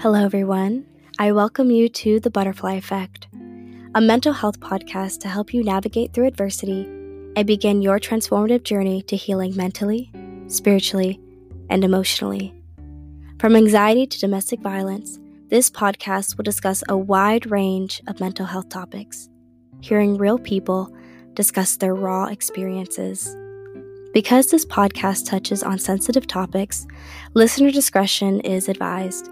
Hello, everyone. I welcome you to The Butterfly Effect, a mental health podcast to help you navigate through adversity and begin your transformative journey to healing mentally, spiritually, and emotionally. From anxiety to domestic violence, this podcast will discuss a wide range of mental health topics, hearing real people discuss their raw experiences. Because this podcast touches on sensitive topics, listener discretion is advised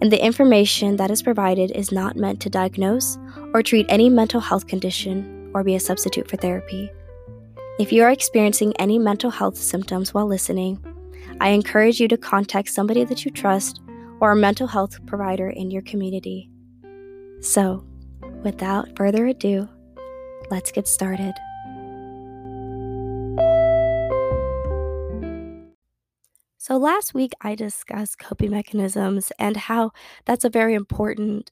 and the information that is provided is not meant to diagnose or treat any mental health condition or be a substitute for therapy. If you are experiencing any mental health symptoms while listening, I encourage you to contact somebody that you trust or a mental health provider in your community. So, without further ado, let's get started. So, last week I discussed coping mechanisms and how that's a very important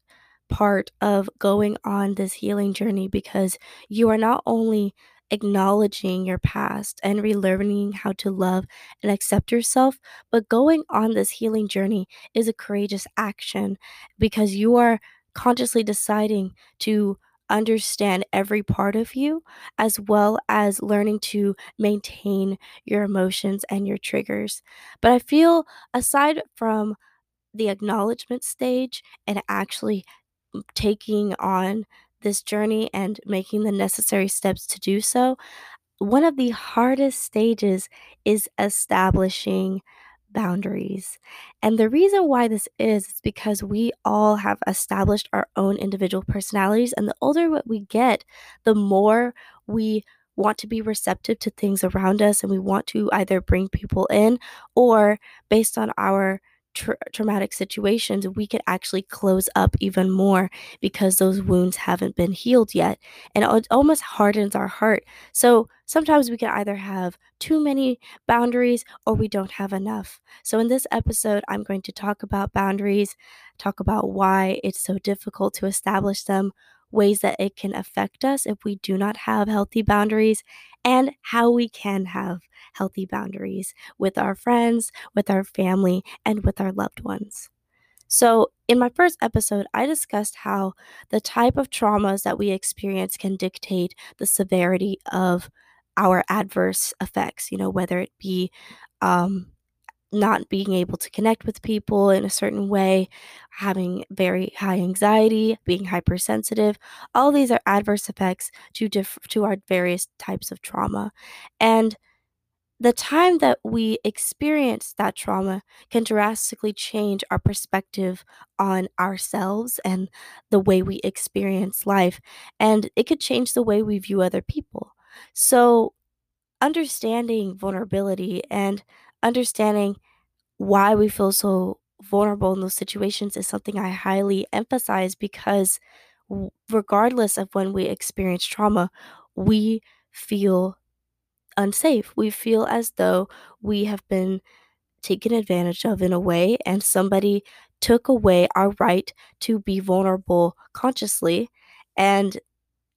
part of going on this healing journey because you are not only acknowledging your past and relearning how to love and accept yourself, but going on this healing journey is a courageous action because you are consciously deciding to understand every part of you, as well as learning to maintain your emotions and your triggers. But I feel aside from the acknowledgement stage and actually mm, taking on this journey and making the necessary steps to do so, one of the hardest stages is establishing boundaries. And the reason why this is is because we all have established our own individual personalities and the older what we get, the more we want to be receptive to things around us and we want to either bring people in or based on our tra- traumatic situations, we could actually close up even more because those wounds haven't been healed yet. And it almost hardens our heart. So sometimes we can either have too many boundaries or we don't have enough. So in this episode, I'm going to talk about boundaries, talk about why it's so difficult to establish them ways that it can affect us if we do not have healthy boundaries, and how we can have healthy boundaries with our friends, with our family, and with our loved ones. So, in my first episode, I discussed how the type of traumas that we experience can dictate the severity of our adverse effects, you know, whether it be um, not being able to connect with people in a certain way, having very high anxiety, being hypersensitive. All these are adverse effects to diff- to our various types of trauma. And the time that we experience that trauma can drastically change our perspective on ourselves and the way we experience life. And it could change the way we view other people. So, understanding vulnerability and understanding why we feel so vulnerable in those situations is something I highly emphasize because regardless of when we experience trauma, we feel unsafe. We feel as though we have been taken advantage of in a way and somebody took away our right to be vulnerable consciously and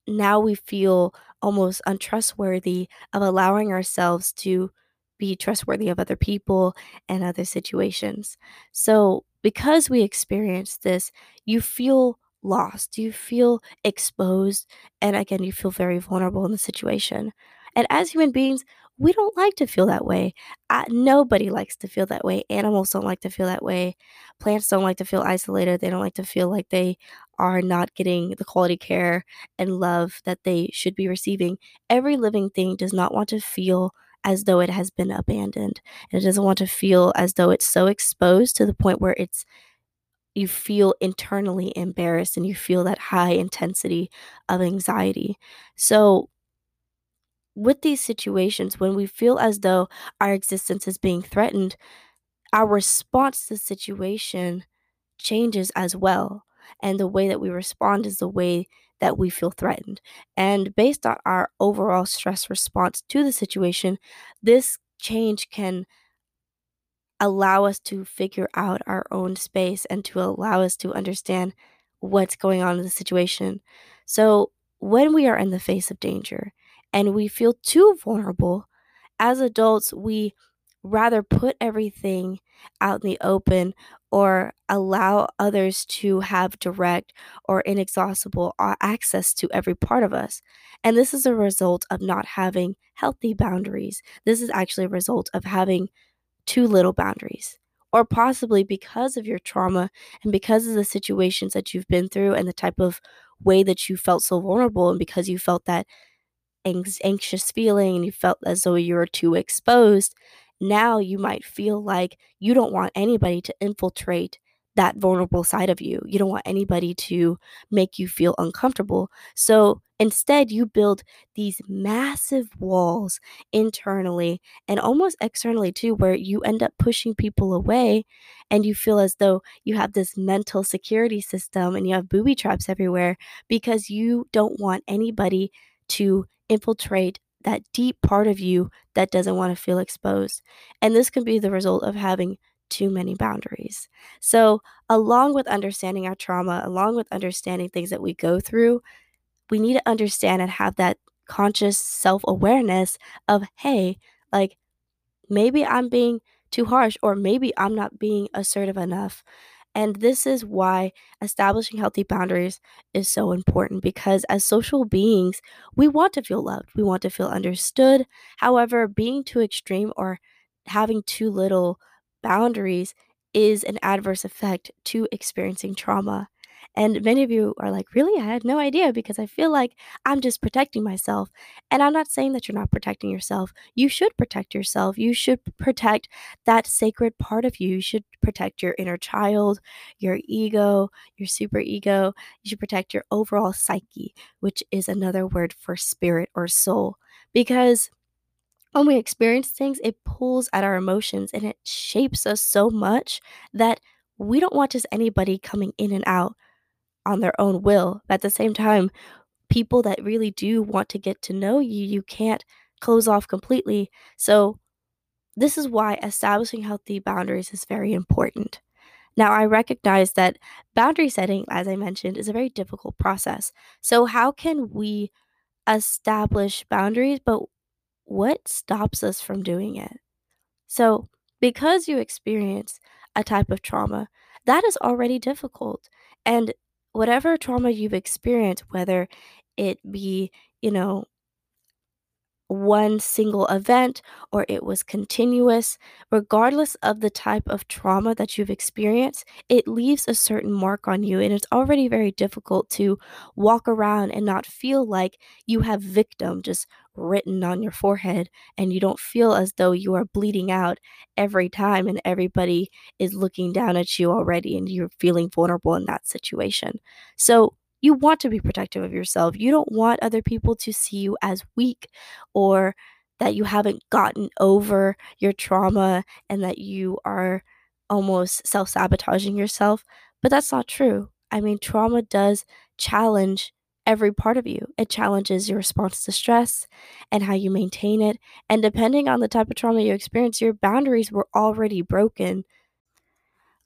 now we feel almost untrustworthy of allowing ourselves to be trustworthy of other people and other situations. So, because we experience this, you feel lost, you feel exposed, and again, you feel very vulnerable in the situation. And as human beings, we don't like to feel that way. I, nobody likes to feel that way. Animals don't like to feel that way. Plants don't like to feel isolated. They don't like to feel like they are not getting the quality care and love that they should be receiving. Every living thing does not want to feel as though it has been abandoned. And it doesn't want to feel as though it's so exposed to the point where it's you feel internally embarrassed and you feel that high intensity of anxiety. So with these situations, when we feel as though our existence is being threatened, our response to the situation changes as well. And the way that we respond is the way that we feel threatened. And based on our overall stress response to the situation, this change can allow us to figure out our own space and to allow us to understand what's going on in the situation. So, when we are in the face of danger and we feel too vulnerable, as adults, we rather put everything out in the open or allow others to have direct or inexhaustible access to every part of us. And this is a result of not having healthy boundaries. This is actually a result of having too little boundaries. Or possibly because of your trauma and because of the situations that you've been through and the type of way that you felt so vulnerable, and because you felt that anxious feeling and you felt as though you were too exposed, now you might feel like you don't want anybody to infiltrate that vulnerable side of you. You don't want anybody to make you feel uncomfortable. So instead, you build these massive walls internally and almost externally too, where you end up pushing people away and you feel as though you have this mental security system and you have booby traps everywhere because you don't want anybody to infiltrate that deep part of you that doesn't want to feel exposed. And this can be the result of having too many boundaries. So, along with understanding our trauma, along with understanding things that we go through, we need to understand and have that conscious self awareness of, hey, like maybe I'm being too harsh, or maybe I'm not being assertive enough. And this is why establishing healthy boundaries is so important because as social beings, we want to feel loved, we want to feel understood. However, being too extreme or having too little boundaries is an adverse effect to experiencing trauma. And many of you are like, really? I had no idea because I feel like I'm just protecting myself. And I'm not saying that you're not protecting yourself. You should protect yourself. You should protect that sacred part of you. You should protect your inner child, your ego, your super ego. You should protect your overall psyche, which is another word for spirit or soul. Because when we experience things, it pulls at our emotions and it shapes us so much that we don't want just anybody coming in and out on their own will. But at the same time, people that really do want to get to know you, you can't close off completely. So, this is why establishing healthy boundaries is very important. Now, I recognize that boundary setting, as I mentioned, is a very difficult process. So, how can we establish boundaries, but what stops us from doing it? So, because you experience a type of trauma, that is already difficult. And whatever trauma you've experienced, whether it be, you know, one single event or it was continuous, regardless of the type of trauma that you've experienced, it leaves a certain mark on you. And it's already very difficult to walk around and not feel like you have victim just written on your forehead and you don't feel as though you are bleeding out every time and everybody is looking down at you already and you're feeling vulnerable in that situation. So, you want to be protective of yourself. You don't want other people to see you as weak or that you haven't gotten over your trauma and that you are almost self sabotaging yourself. But that's not true. I mean, trauma does challenge every part of you. It challenges your response to stress and how you maintain it. And depending on the type of trauma you experience, your boundaries were already broken.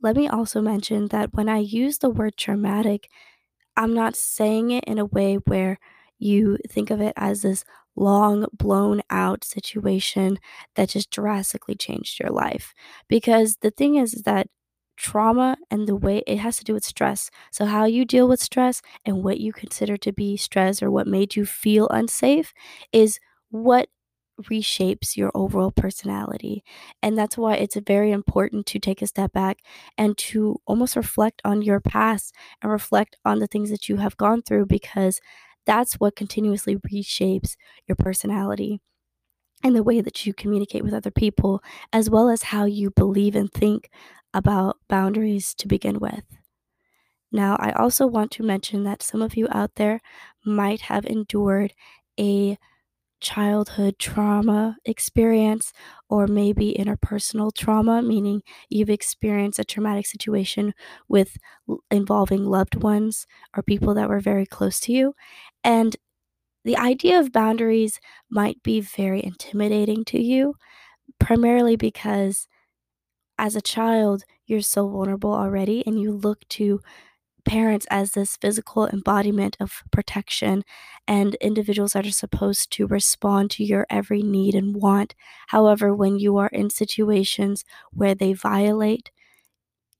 Let me also mention that when I use the word traumatic, I'm not saying it in a way where you think of it as this long, blown out situation that just drastically changed your life. Because the thing is, is that trauma and the way it has to do with stress. So, how you deal with stress and what you consider to be stress or what made you feel unsafe is what reshapes your overall personality. And that's why it's very important to take a step back and to almost reflect on your past and reflect on the things that you have gone through because that's what continuously reshapes your personality and the way that you communicate with other people, as well as how you believe and think about boundaries to begin with. Now, I also want to mention that some of you out there might have endured a childhood trauma experience or maybe interpersonal trauma, meaning you've experienced a traumatic situation with involving loved ones or people that were very close to you. And the idea of boundaries might be very intimidating to you, primarily because as a child, you're so vulnerable already and you look to parents as this physical embodiment of protection and individuals that are supposed to respond to your every need and want. However, when you are in situations where they violate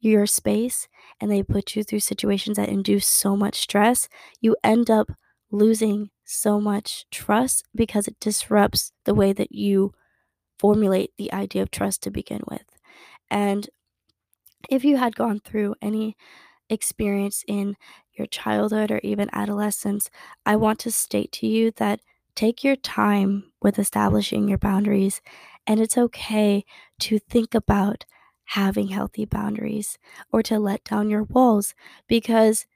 your space and they put you through situations that induce so much stress, you end up losing so much trust because it disrupts the way that you formulate the idea of trust to begin with. And if you had gone through any experience in your childhood or even adolescence, I want to state to you that take your time with establishing your boundaries, and it's okay to think about having healthy boundaries or to let down your walls because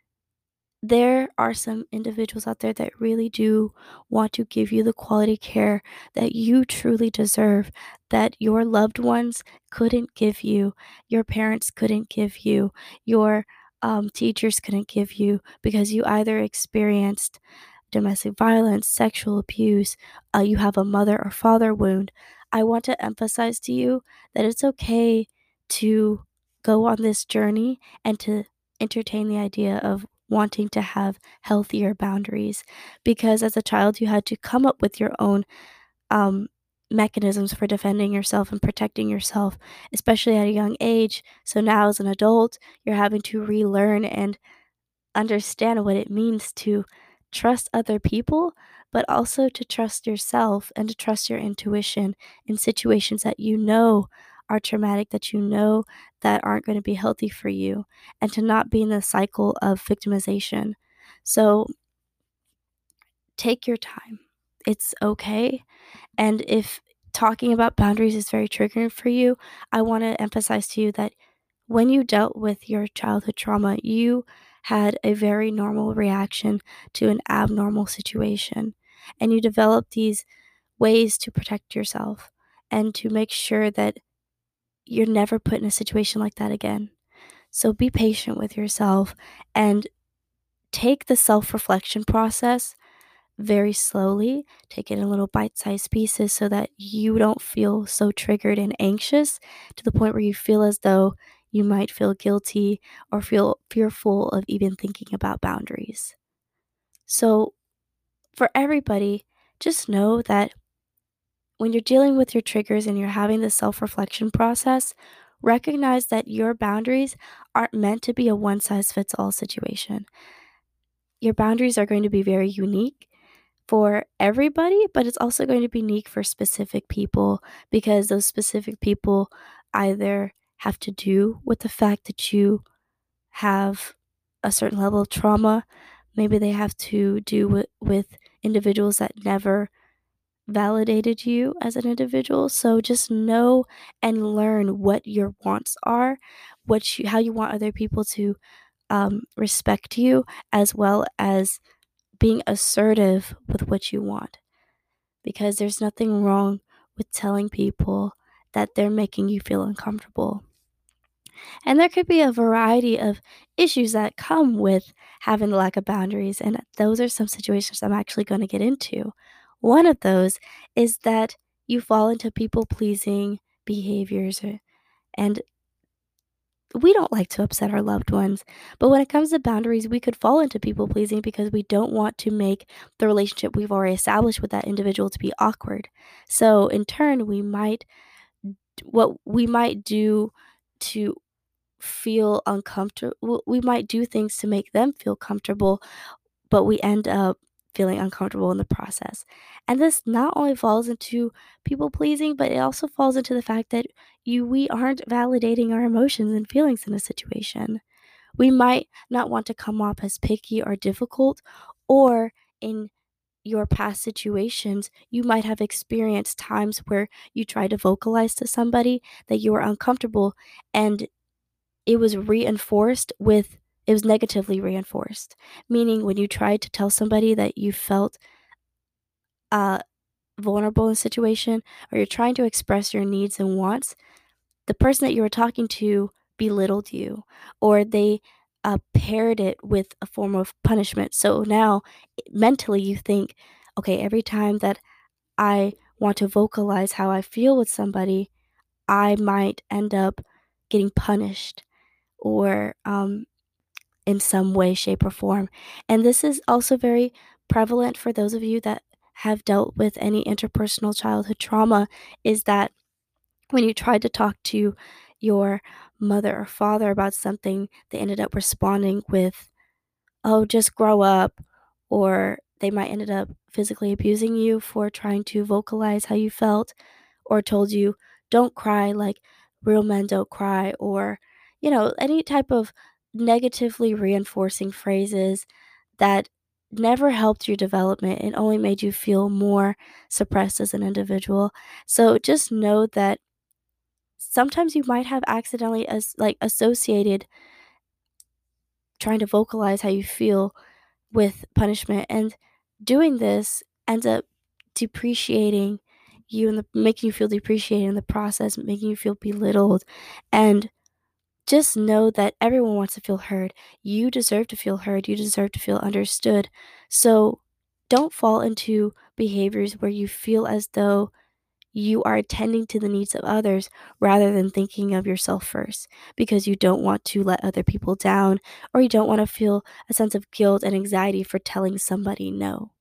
there are some individuals out there that really do want to give you the quality care that you truly deserve, that your loved ones couldn't give you, your parents couldn't give you, your um, teachers couldn't give you because you either experienced domestic violence, sexual abuse, uh, you have a mother or father wound. I want to emphasize to you that it's okay to go on this journey and to entertain the idea of wanting to have healthier boundaries because as a child you had to come up with your own um, mechanisms for defending yourself and protecting yourself, especially at a young age. So now, as an adult, you're having to relearn and understand what it means to trust other people, but also to trust yourself and to trust your intuition in situations that you know are traumatic, that you know that aren't going to be healthy for you, and to not be in the cycle of victimization. So take your time. It's okay. And if talking about boundaries is very triggering for you, I want to emphasize to you that when you dealt with your childhood trauma, you had a very normal reaction to an abnormal situation. And you developed these ways to protect yourself and to make sure that you're never put in a situation like that again. So be patient with yourself and take the self reflection process very slowly. Take it in little bite sized pieces so that you don't feel so triggered and anxious to the point where you feel as though you might feel guilty or feel fearful of even thinking about boundaries. So, for everybody, just know that when you're dealing with your triggers and you're having the self reflection process, recognize that your boundaries aren't meant to be a one size fits all situation. Your boundaries are going to be very unique for everybody, but it's also going to be unique for specific people because those specific people either have to do with the fact that you have a certain level of trauma. Maybe they have to do with, with individuals that never validated you as an individual. So just know and learn what your wants are, what you, how you want other people to um, respect you, as well as being assertive with what you want. Because there's nothing wrong with telling people that they're making you feel uncomfortable. And there could be a variety of issues that come with having the lack of boundaries. And those are some situations I'm actually going to get into. One of those is that you fall into people pleasing behaviors. And we don't like to upset our loved ones. But when it comes to boundaries, we could fall into people pleasing because we don't want to make the relationship we've already established with that individual to be awkward. So, in turn, we might, what we might do to feel uncomfortable. We might do things to make them feel comfortable, but we end up feeling uncomfortable in the process. And this not only falls into people pleasing, but it also falls into the fact that you we aren't validating our emotions and feelings in a situation. We might not want to come off as picky or difficult, or in your past situations, you might have experienced times where you tried to vocalize to somebody that you were uncomfortable and it was reinforced with it was negatively reinforced. Meaning when you tried to tell somebody that you felt uh, vulnerable in a situation or you're trying to express your needs and wants the person that you were talking to belittled you or they uh, paired it with a form of punishment. So now mentally you think okay every time that i want to vocalize how i feel with somebody i might end up getting punished or um, in some way, shape, or form. And this is also very prevalent for those of you that have dealt with any interpersonal childhood trauma is that when you tried to talk to your mother or father about something, they ended up responding with, "Oh, just grow up," or they might ended up physically abusing you for trying to vocalize how you felt, or told you, "Don't cry," like, "Real men don't cry," or, you know, any type of negatively reinforcing phrases that never helped your development and only made you feel more suppressed as an individual. So just know that sometimes you might have accidentally as like associated trying to vocalize how you feel with punishment and doing this ends up depreciating you and making you feel depreciated in the process, making you feel belittled and just know that everyone wants to feel heard. You deserve to feel heard. You deserve to feel understood. So don't fall into behaviors where you feel as though you are attending to the needs of others rather than thinking of yourself first because you don't want to let other people down or you don't want to feel a sense of guilt and anxiety for telling somebody no.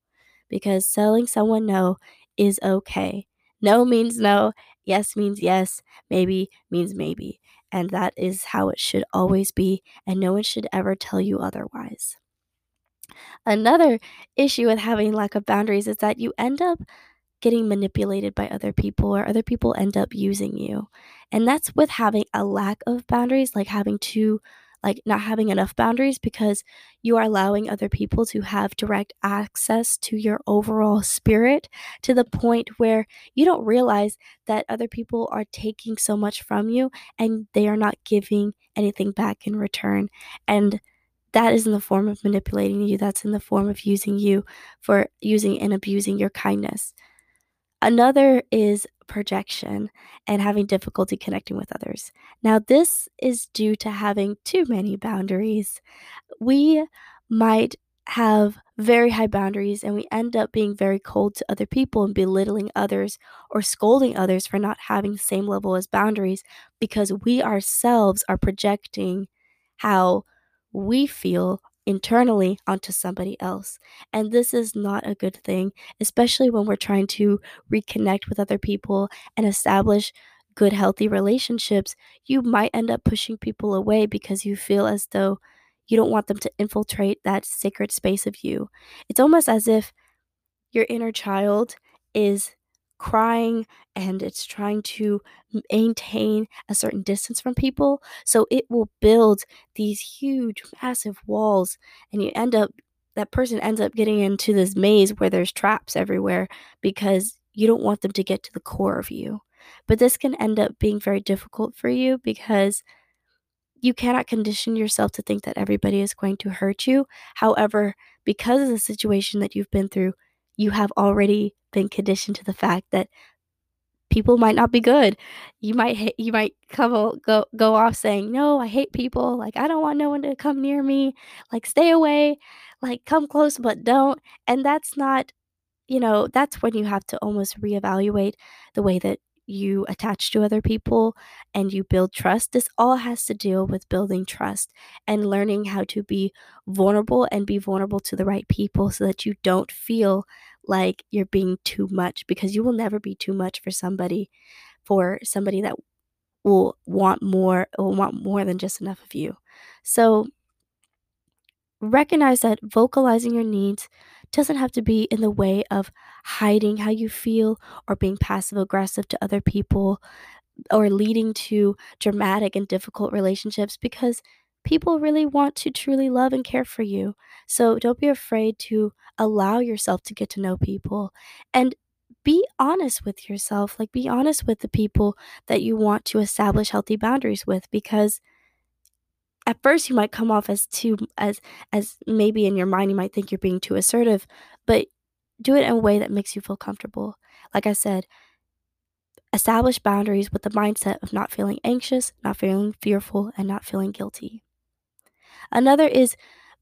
Because telling someone no is okay. No means no, yes means yes, maybe means maybe. And that is how it should always be, and no one should ever tell you otherwise. Another issue with having lack of boundaries is that you end up getting manipulated by other people or other people end up using you. And that's with having a lack of boundaries, like having to like not having enough boundaries because you are allowing other people to have direct access to your overall spirit to the point where you don't realize that other people are taking so much from you and they are not giving anything back in return. And that is in the form of manipulating you. That's in the form of using you for using and abusing your kindness. Another is projection and having difficulty connecting with others. Now, this is due to having too many boundaries. We might have very high boundaries and we end up being very cold to other people and belittling others or scolding others for not having the same level as boundaries because we ourselves are projecting how we feel internally onto somebody else. And this is not a good thing, especially when we're trying to reconnect with other people and establish good, healthy relationships. You might end up pushing people away because you feel as though you don't want them to infiltrate that sacred space of you. It's almost as if your inner child is crying and it's trying to maintain a certain distance from people. So it will build these huge, massive walls, and you end up, that person ends up getting into this maze where there's traps everywhere because you don't want them to get to the core of you. But this can end up being very difficult for you because you cannot condition yourself to think that everybody is going to hurt you. However, because of the situation that you've been through, you have already been conditioned to the fact that people might not be good. You might you might come go go off saying, "No, I hate people. Like I don't want no one to come near me. Like stay away. Like come close but don't." And that's not, you know, that's when you have to almost reevaluate the way that you attach to other people and you build trust. This all has to deal with building trust and learning how to be vulnerable and be vulnerable to the right people so that you don't feel like you're being too much because you will never be too much for somebody for somebody that will want more will want more than just enough of you. So recognize that vocalizing your needs doesn't have to be in the way of hiding how you feel or being passive aggressive to other people or leading to dramatic and difficult relationships because people really want to truly love and care for you. So don't be afraid to allow yourself to get to know people and be honest with yourself. Like, be honest with the people that you want to establish healthy boundaries with because at first you might come off as too as as maybe in your mind you might think you're being too assertive but do it in a way that makes you feel comfortable. Like i said establish boundaries with the mindset of not feeling anxious not feeling fearful and not feeling guilty. Another is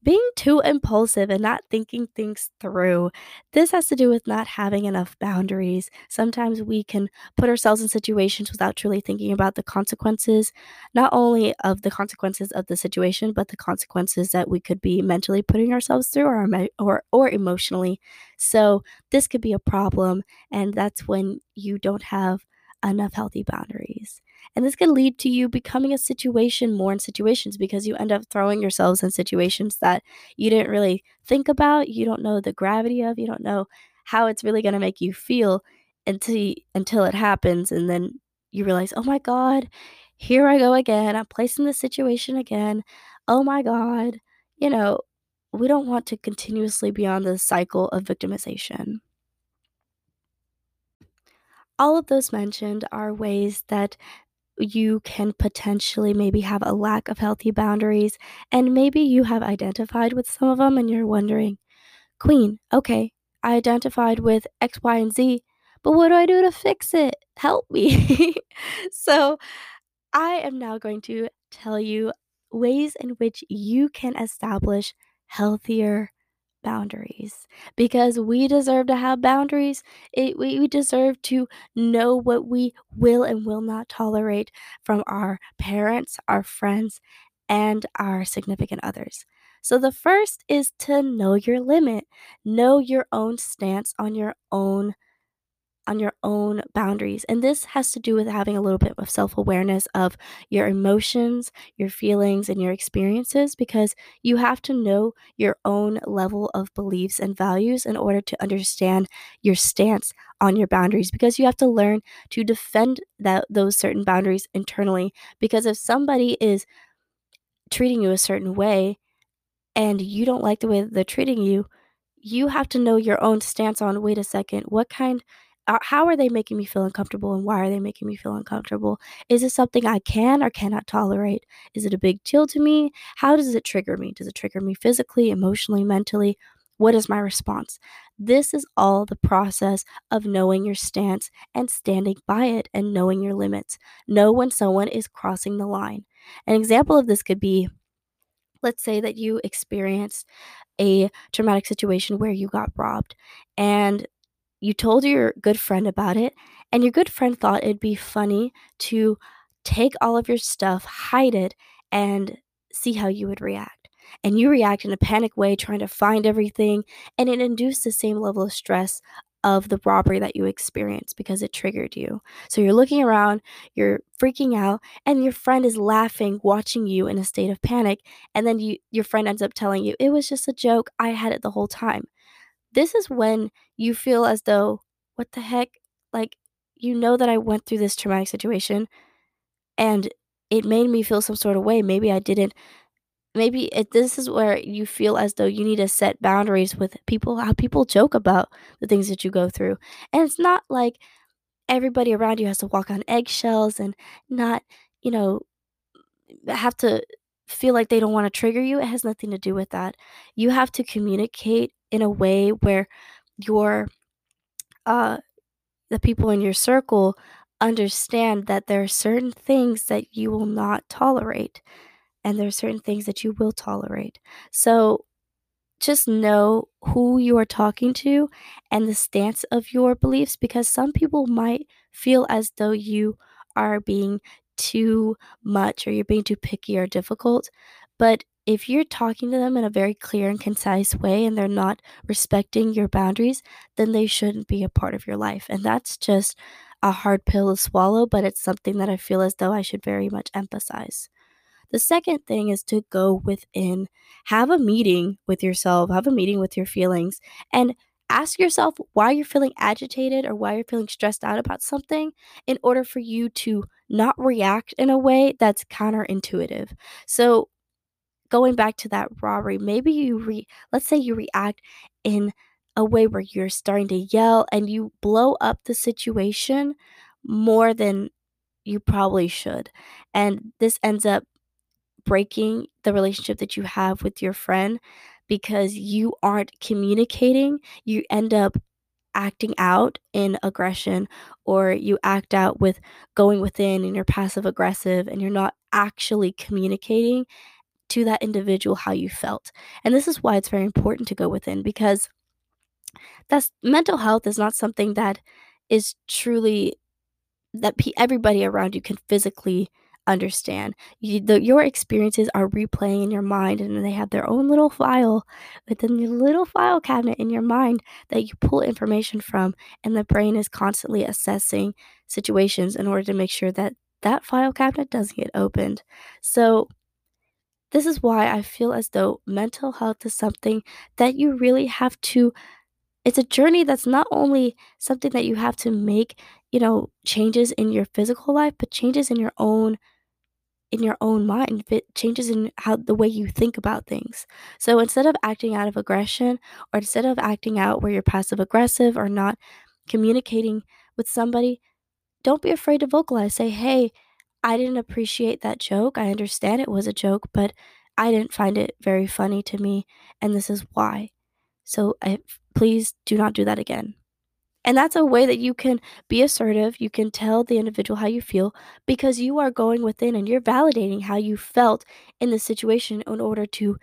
being too impulsive and not thinking things through. This has to do with not having enough boundaries. Sometimes we can put ourselves in situations without truly thinking about the consequences, not only of the consequences of the situation, but the consequences that we could be mentally putting ourselves through or or, or emotionally. So, this could be a problem, and that's when you don't have enough healthy boundaries. And this can lead to you becoming a situation more in situations because you end up throwing yourselves in situations that you didn't really think about, you don't know the gravity of, you don't know how it's really going to make you feel until until it happens and then you realize, "Oh my god, here I go again. I'm placed in this situation again. Oh my god." You know, we don't want to continuously be on the cycle of victimization. All of those mentioned are ways that you can potentially maybe have a lack of healthy boundaries, and maybe you have identified with some of them and you're wondering, Queen, okay, I identified with X, Y, and Z, but what do I do to fix it? Help me. so, I am now going to tell you ways in which you can establish healthier boundaries because we deserve to have boundaries. It, we, we deserve to know what we will and will not tolerate from our parents, our friends, and our significant others. So, the first is to know your limit, know your own stance on your own on your own boundaries. And this has to do with having a little bit of self awareness of your emotions, your feelings, and your experiences because you have to know your own level of beliefs and values in order to understand your stance on your boundaries because you have to learn to defend that those certain boundaries internally because if somebody is treating you a certain way and you don't like the way they're treating you you have to know your own stance on wait a second what kind how are they making me feel uncomfortable and why are they making me feel uncomfortable? Is it something I can or cannot tolerate? Is it a big deal to me? How does it trigger me? Does it trigger me physically, emotionally, mentally? What is my response? This is all the process of knowing your stance and standing by it and knowing your limits. Know when someone is crossing the line. An example of this could be let's say that you experienced a traumatic situation where you got robbed and you told your good friend about it, and your good friend thought it'd be funny to take all of your stuff, hide it, and see how you would react. And you react in a panic way, trying to find everything, and it induced the same level of stress of the robbery that you experienced because it triggered you. So you're looking around, you're freaking out, and your friend is laughing, watching you in a state of panic, and then you your friend ends up telling you, "It was just a joke. I had it the whole time." This is when you feel as though, what the heck? Like, you know that I went through this traumatic situation and it made me feel some sort of way. Maybe I didn't. Maybe it, this is where you feel as though you need to set boundaries with people, how people joke about the things that you go through. And it's not like everybody around you has to walk on eggshells and not, you know, have to feel like they don't want to trigger you. It has nothing to do with that. You have to communicate in a way where your uh the people in your circle understand that there are certain things that you will not tolerate and there are certain things that you will tolerate. So just know who you are talking to and the stance of your beliefs because some people might feel as though you are being too much or you're being too picky or difficult. But if you're talking to them in a very clear and concise way and they're not respecting your boundaries, then they shouldn't be a part of your life. And that's just a hard pill to swallow, but it's something that I feel as though I should very much emphasize. The second thing is to go within, have a meeting with yourself, have a meeting with your feelings, and ask yourself why you're feeling agitated or why you're feeling stressed out about something in order for you to not react in a way that's counterintuitive. So, going back to that robbery, maybe you re let's say you react in a way where you're starting to yell and you blow up the situation more than you probably should. And this ends up breaking the relationship that you have with your friend because you aren't communicating. You end up acting out in aggression or you act out with going within and you're passive aggressive and you're not actually communicating to that individual how you felt. And this is why it's very important to go within because that's mental health is not something that is truly that everybody around you can physically understand. You, the, your experiences are replaying in your mind, and they have their own little file within your little file cabinet in your mind that you pull information from, and the brain is constantly assessing situations in order to make sure that that file cabinet doesn't get opened. So, this is why I feel as though mental health is something that you really have to it's a journey that's not only something that you have to make, you know, changes in your physical life, but changes in your own in your own mind. It changes in how the way you think about things. So instead of acting out of aggression or instead of acting out where you're passive aggressive or not communicating with somebody, don't be afraid to vocalize. Say, "Hey, I didn't appreciate that joke. I understand it was a joke, but I didn't find it very funny to me, and this is why." So I, please do not do that again. And that's a way that you can be assertive. You can tell the individual how you feel because you are going within and you're validating how you felt in the situation in order to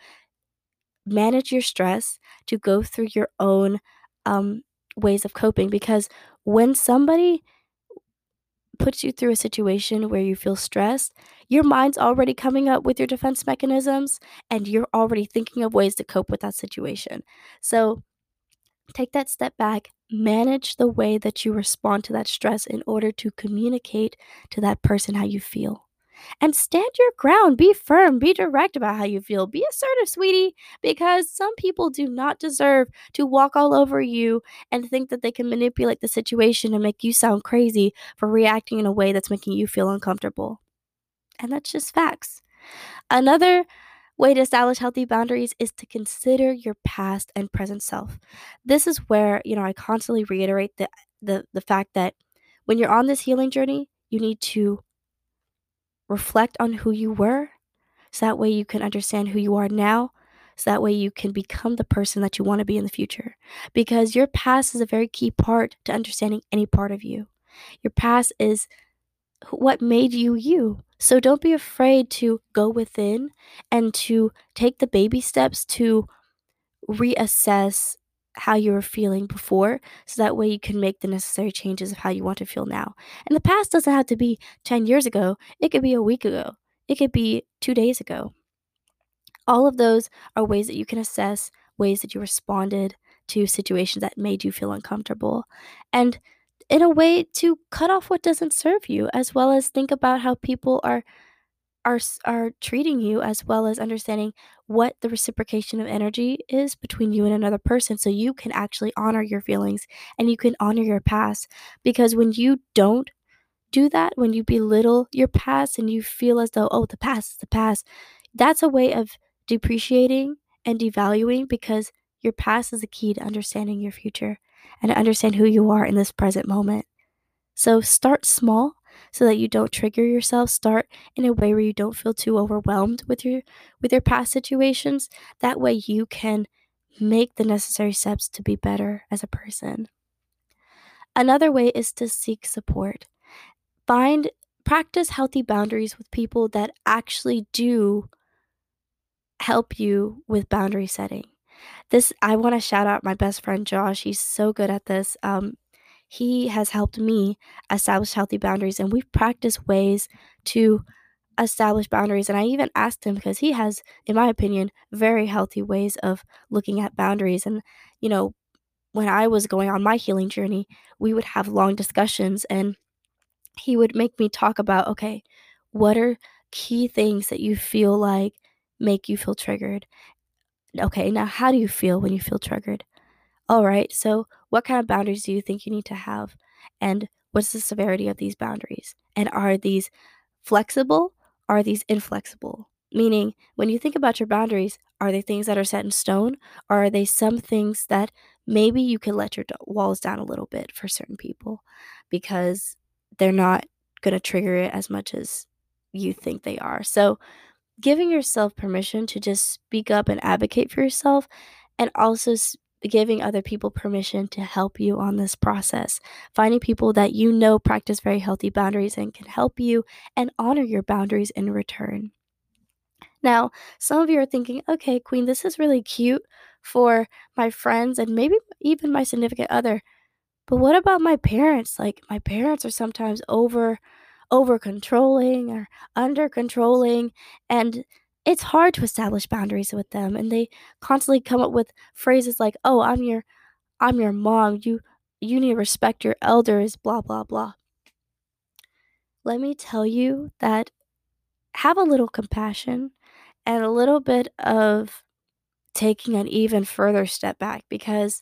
manage your stress, to go through your own um, ways of coping. Because when somebody puts you through a situation where you feel stressed, your mind's already coming up with your defense mechanisms and you're already thinking of ways to cope with that situation. So take that step back, manage the way that you respond to that stress in order to communicate to that person how you feel. And stand your ground, be firm, be direct about how you feel, be assertive, sweetie, because some people do not deserve to walk all over you and think that they can manipulate the situation and make you sound crazy for reacting in a way that's making you feel uncomfortable. And that's just facts. Another way to establish healthy boundaries is to consider your past and present self. This is where, you know, I constantly reiterate the the the fact that when you're on this healing journey, you need to reflect on who you were so that way you can understand who you are now so that way you can become the person that you want to be in the future because your past is a very key part to understanding any part of you. Your past is what made you you. So don't be afraid to go within and to take the baby steps to reassess how you were feeling before so that way you can make the necessary changes of how you want to feel now. And the past doesn't have to be 10 years ago, it could be a week ago, it could be two days ago. All of those are ways that you can assess ways that you responded to situations that made you feel uncomfortable. And in a way to cut off what doesn't serve you as well as think about how people are are are treating you as well as understanding what the reciprocation of energy is between you and another person so you can actually honor your feelings and you can honor your past because when you don't do that when you belittle your past and you feel as though oh the past is the past that's a way of depreciating and devaluing because your past is the key to understanding your future and to understand who you are in this present moment. So start small so that you don't trigger yourself. Start in a way where you don't feel too overwhelmed with your with your past situations. That way you can make the necessary steps to be better as a person. Another way is to seek support. Find practice healthy boundaries with people that actually do help you with boundary setting. This I want to shout out my best friend Josh. He's so good at this. Um, he has helped me establish healthy boundaries, and we've practiced ways to establish boundaries. And I even asked him because he has, in my opinion, very healthy ways of looking at boundaries. And you know, when I was going on my healing journey, we would have long discussions, and he would make me talk about, okay, what are key things that you feel like make you feel triggered Okay, now how do you feel when you feel triggered? All right, so what kind of boundaries do you think you need to have? And what's the severity of these boundaries? And are these flexible? Are these inflexible? Meaning, when you think about your boundaries, are they things that are set in stone? Or are they some things that maybe you can let your walls down a little bit for certain people because they're not going to trigger it as much as you think they are? So, giving yourself permission to just speak up and advocate for yourself, and also giving other people permission to help you on this process. Finding people that you know practice very healthy boundaries and can help you and honor your boundaries in return. Now, some of you are thinking, okay, Queen, this is really cute for my friends and maybe even my significant other. But what about my parents? Like, my parents are sometimes over over controlling or under controlling and it's hard to establish boundaries with them and they constantly come up with phrases like oh i'm your i'm your mom you you need to respect your elders blah blah blah. Let me tell you that have a little compassion and a little bit of taking an even further step back because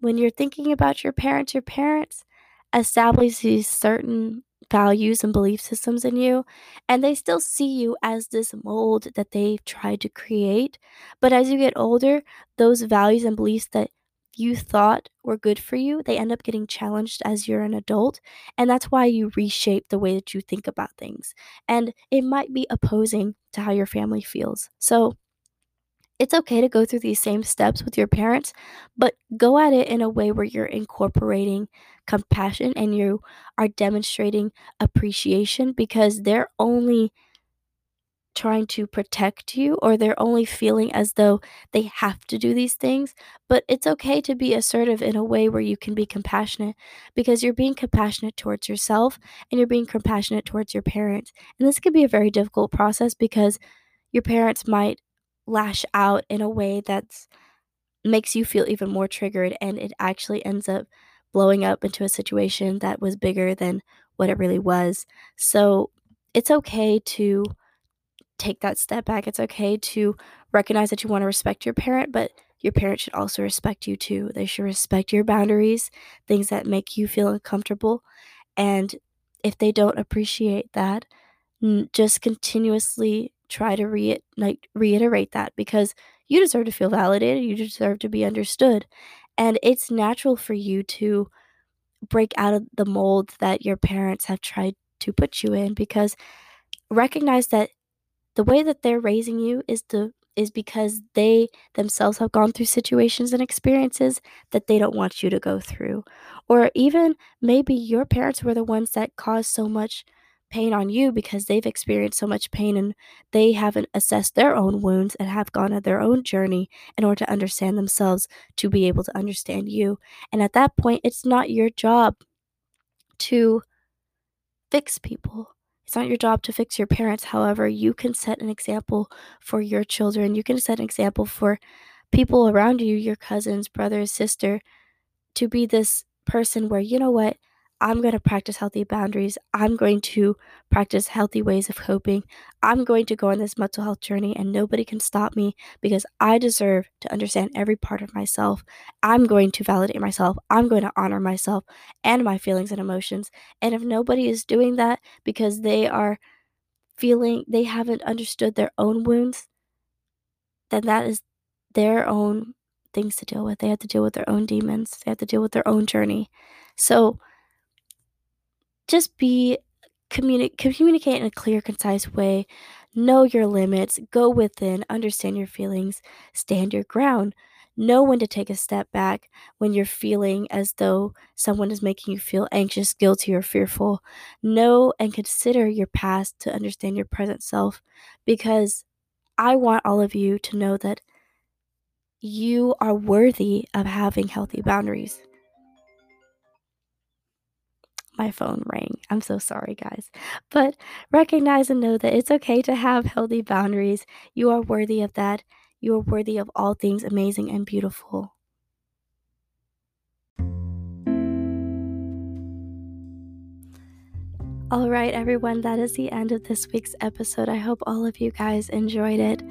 when you're thinking about your parents, your parents establish these certain values and belief systems in you, and they still see you as this mold that they've tried to create. But as you get older, those values and beliefs that you thought were good for you, they end up getting challenged as you're an adult. And that's why you reshape the way that you think about things. And it might be opposing to how your family feels. So it's okay to go through these same steps with your parents, but go at it in a way where you're incorporating compassion and you are demonstrating appreciation because they're only trying to protect you or they're only feeling as though they have to do these things. But it's okay to be assertive in a way where you can be compassionate because you're being compassionate towards yourself and you're being compassionate towards your parents. And this can be a very difficult process because your parents might lash out in a way that's makes you feel even more triggered and it actually ends up blowing up into a situation that was bigger than what it really was. So it's okay to take that step back. It's okay to recognize that you want to respect your parent, but your parent should also respect you too. They should respect your boundaries, things that make you feel uncomfortable. And if they don't appreciate that, just continuously try to re- like, reiterate that because you deserve to feel validated, you deserve to be understood. And it's natural for you to break out of the mold that your parents have tried to put you in because recognize that the way that they're raising you is the is because they themselves have gone through situations and experiences that they don't want you to go through. Or even maybe your parents were the ones that caused so much pain on you because they've experienced so much pain and they haven't assessed their own wounds and have gone on their own journey in order to understand themselves to be able to understand you. And at that point, it's not your job to fix people. It's not your job to fix your parents. However, you can set an example for your children. You can set an example for people around you, your cousins, brothers, sister, to be this person where, you know what, I'm going to practice healthy boundaries. I'm going to practice healthy ways of coping. I'm going to go on this mental health journey and nobody can stop me because I deserve to understand every part of myself. I'm going to validate myself. I'm going to honor myself and my feelings and emotions. And if nobody is doing that because they are feeling they haven't understood their own wounds, then that is their own things to deal with. They have to deal with their own demons, they have to deal with their own journey. So, just be communi- communicate in a clear, concise way. Know your limits, go within, understand your feelings, stand your ground. Know when to take a step back when you're feeling as though someone is making you feel anxious, guilty, or fearful. Know and consider your past to understand your present self because I want all of you to know that you are worthy of having healthy boundaries my phone rang. I'm so sorry, guys. But recognize and know that it's okay to have healthy boundaries. You are worthy of that. You are worthy of all things amazing and beautiful. All right, everyone, that is the end of this week's episode. I hope all of you guys enjoyed it.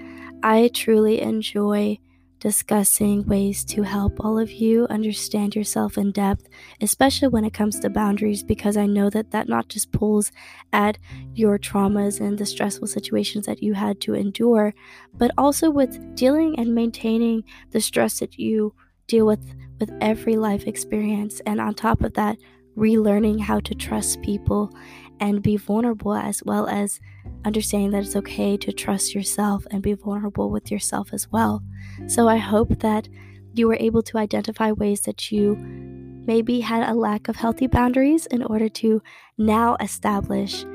I truly enjoy discussing ways to help all of you understand yourself in depth, especially when it comes to boundaries, because I know that that not just pulls at your traumas and the stressful situations that you had to endure, but also with dealing and maintaining the stress that you deal with with every life experience. And on top of that, relearning how to trust people and be vulnerable as well as understanding that it's okay to trust yourself and be vulnerable with yourself as well. So I hope that you were able to identify ways that you maybe had a lack of healthy boundaries in order to now establish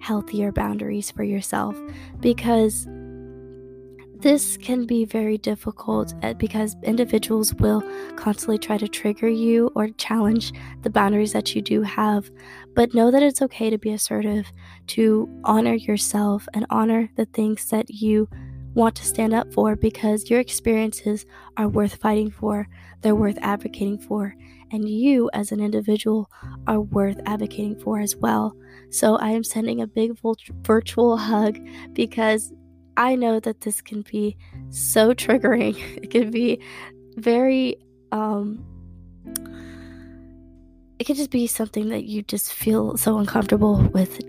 healthier boundaries for yourself because this can be very difficult eh, because individuals will constantly try to trigger you or challenge the boundaries that you do have. But know that it's okay to be assertive, to honor yourself and honor the things that you want to stand up for because your experiences are worth fighting for, they're worth advocating for, and you as an individual are worth advocating for as well. So I am sending a big virtual hug because I know that this can be so triggering. It can be very um it could just be something that you just feel so uncomfortable with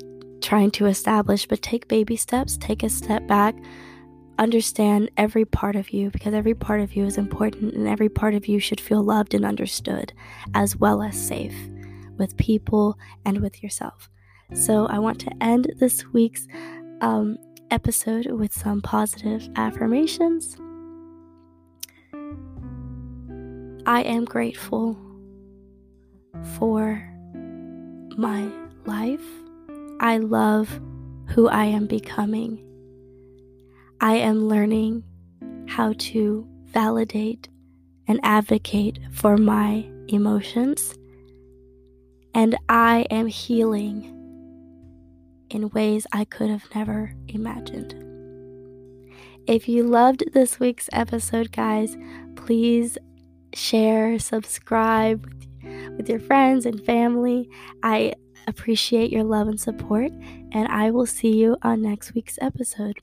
trying to establish, but take baby steps, take a step back, understand every part of you because every part of you is important and every part of you should feel loved and understood as well as safe with people and with yourself. So, I want to end this week's um, episode with some positive affirmations. I am grateful for my life. I love who I am becoming. I am learning how to validate and advocate for my emotions. And I am healing in ways I could have never imagined. If you loved this week's episode, guys, please share, subscribe with your friends and family. I appreciate your love and support, and I will see you on next week's episode.